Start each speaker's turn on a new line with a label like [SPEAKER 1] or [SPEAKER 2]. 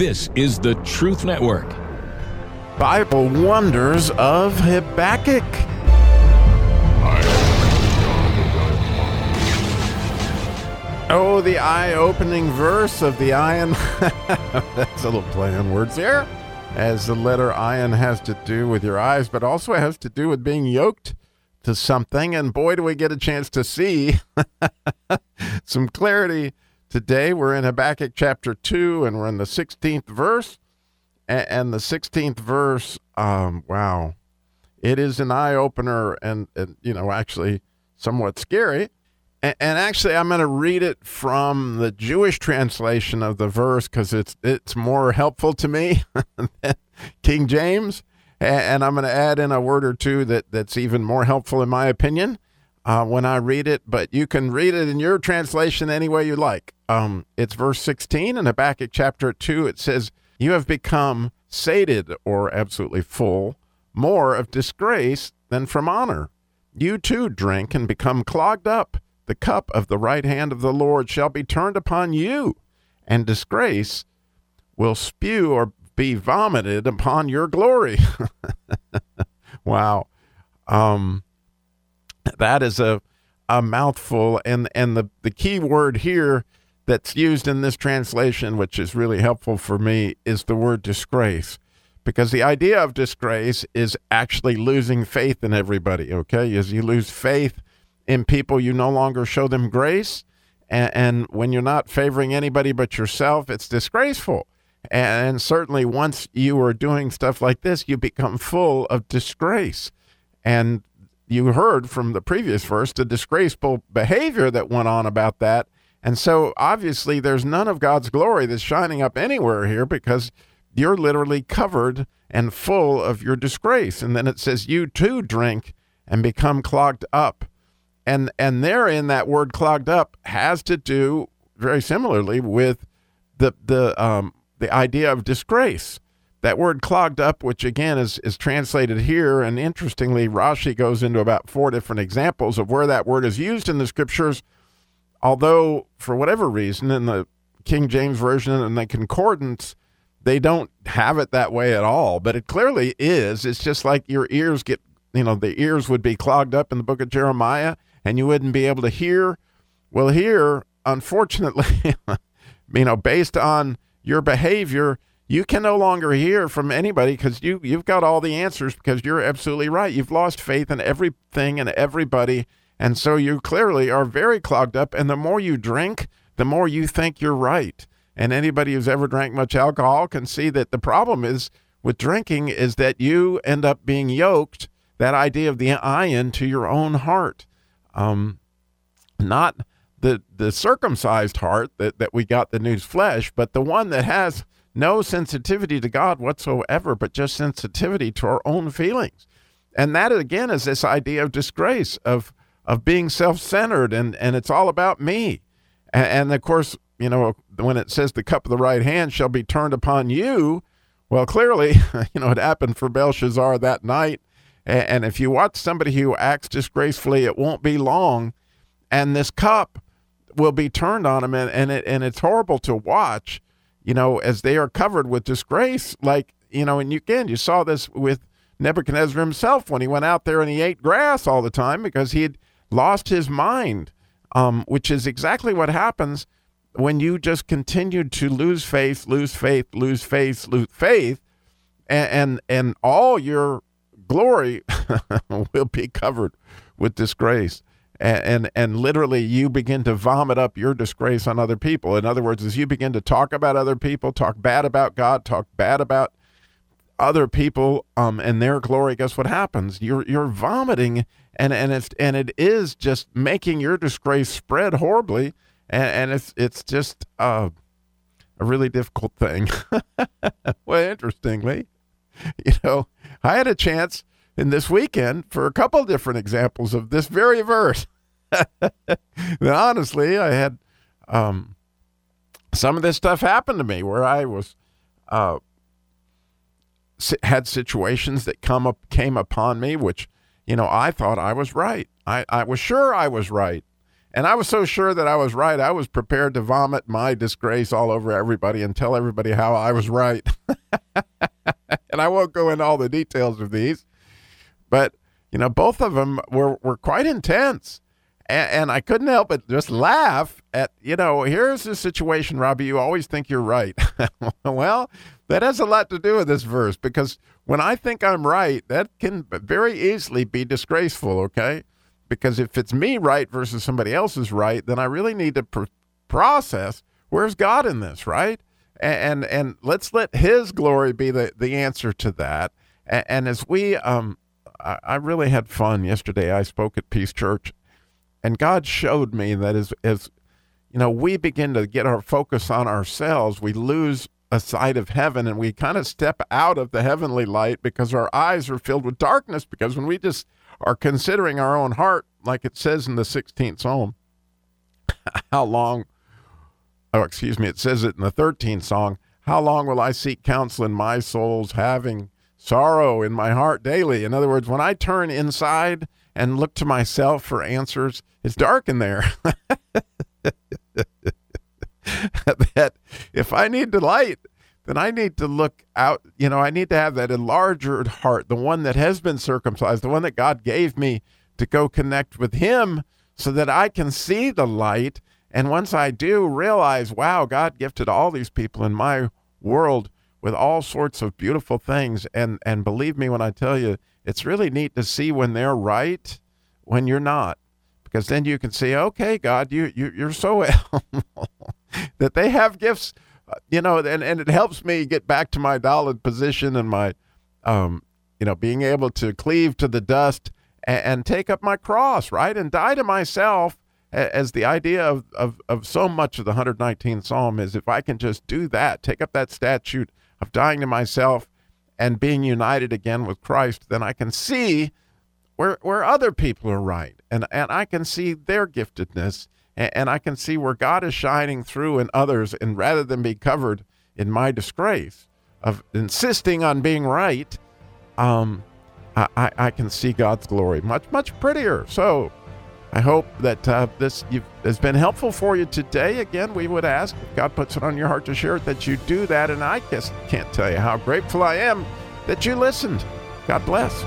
[SPEAKER 1] This is the Truth Network.
[SPEAKER 2] Bible Wonders of Habakkuk. Oh, the eye opening verse of the ayin. That's a little play on words here. As the letter ayin has to do with your eyes, but also has to do with being yoked to something. And boy, do we get a chance to see some clarity today. We're in Habakkuk chapter 2, and we're in the 16th verse. And the 16th verse, um, wow, it is an eye opener and, and, you know, actually somewhat scary and, actually, I'm going to read it from the Jewish translation of the verse because it's it's more helpful to me than King James. And I'm going to add in a word or two that, that's even more helpful, in my opinion, uh, when I read it. But you can read it in your translation any way you like. Um, it's verse 16 in Habakkuk chapter 2. It says, You have become sated or absolutely full, more of disgrace than from honor. You too drink and become clogged up the cup of the right hand of the Lord shall be turned upon you, and disgrace will spew or be vomited upon your glory. wow. Um, that is a, a mouthful. And, and the, the key word here that's used in this translation, which is really helpful for me, is the word disgrace. Because the idea of disgrace is actually losing faith in everybody, okay? As you lose faith in people, you no longer show them grace. And, and when you're not favoring anybody but yourself, it's disgraceful. And certainly, once you are doing stuff like this, you become full of disgrace. And you heard from the previous verse the disgraceful behavior that went on about that. And so, obviously, there's none of God's glory that's shining up anywhere here because you're literally covered and full of your disgrace. And then it says, You too drink and become clogged up and and therein that word clogged up has to do very similarly with the the um, the idea of disgrace. That word clogged up, which again is is translated here, and interestingly, Rashi goes into about four different examples of where that word is used in the scriptures. Although, for whatever reason, in the King James version and the concordance, they don't have it that way at all. But it clearly is. It's just like your ears get, you know, the ears would be clogged up in the book of Jeremiah and you wouldn't be able to hear. Well, here, unfortunately, you know, based on your behavior, you can no longer hear from anybody because you you've got all the answers because you're absolutely right. You've lost faith in everything and everybody, and so you clearly are very clogged up. And the more you drink, the more you think you're right. And anybody who's ever drank much alcohol can see that the problem is with drinking is that you end up being yoked that idea of the ayin to your own heart um, not the the circumcised heart that, that we got the new flesh, but the one that has no sensitivity to God whatsoever, but just sensitivity to our own feelings. And that again is this idea of disgrace, of of being self-centered and, and it's all about me. And, and of course, you know, when it says the cup of the right hand shall be turned upon you, well, clearly, you know, it happened for Belshazzar that night and if you watch somebody who acts disgracefully, it won't be long, and this cup will be turned on him, and, and it and it's horrible to watch, you know, as they are covered with disgrace. Like you know, and you again, you saw this with Nebuchadnezzar himself when he went out there and he ate grass all the time because he had lost his mind, um, which is exactly what happens when you just continue to lose faith, lose faith, lose faith, lose faith, and and, and all your glory will be covered with disgrace. And, and, and literally you begin to vomit up your disgrace on other people. In other words, as you begin to talk about other people, talk bad about God, talk bad about other people um, and their glory, guess what happens? You're you're vomiting, and and it's and it is just making your disgrace spread horribly, and, and it's it's just uh, a really difficult thing. well, interestingly, you know, I had a chance in this weekend for a couple different examples of this very verse. honestly, I had um, some of this stuff happen to me where I was uh, had situations that come up came upon me, which you know I thought I was right. I, I was sure I was right, And I was so sure that I was right, I was prepared to vomit my disgrace all over everybody and tell everybody how I was right. and I won't go into all the details of these, but you know, both of them were, were quite intense. And, and I couldn't help but just laugh at, you know, here's the situation, Robbie. You always think you're right. well, that has a lot to do with this verse because when I think I'm right, that can very easily be disgraceful, okay? Because if it's me right versus somebody else's right, then I really need to pr- process where's God in this, right? And, and, and let's let His glory be the the answer to that. And, and as we, um, I, I really had fun yesterday. I spoke at Peace Church, and God showed me that as as you know, we begin to get our focus on ourselves, we lose a sight of heaven and we kind of step out of the heavenly light because our eyes are filled with darkness. Because when we just are considering our own heart, like it says in the 16th Psalm, how long, oh, excuse me, it says it in the 13th song, how long will I seek counsel in my soul's having sorrow in my heart daily? In other words, when I turn inside and look to myself for answers, it's dark in there. that if I need the light, then I need to look out. You know, I need to have that enlarged heart, the one that has been circumcised, the one that God gave me to go connect with Him so that I can see the light. And once I do realize, wow, God gifted all these people in my world with all sorts of beautiful things. And, and believe me when I tell you, it's really neat to see when they're right, when you're not. Because then you can see, okay, God, you, you you're so that they have gifts, uh, you know, and, and it helps me get back to my dalet position and my, um, you know, being able to cleave to the dust and, and take up my cross, right? And die to myself as the idea of, of, of so much of the 119th Psalm is if I can just do that, take up that statute of dying to myself and being united again with Christ, then I can see where, where other people are right. And, and I can see their giftedness and, and I can see where God is shining through in others. And rather than be covered in my disgrace of insisting on being right, um, I, I, I can see God's glory much, much prettier. So I hope that uh, this has been helpful for you today. Again, we would ask if God puts it on your heart to share it, that you do that. And I just can't tell you how grateful I am that you listened. God bless.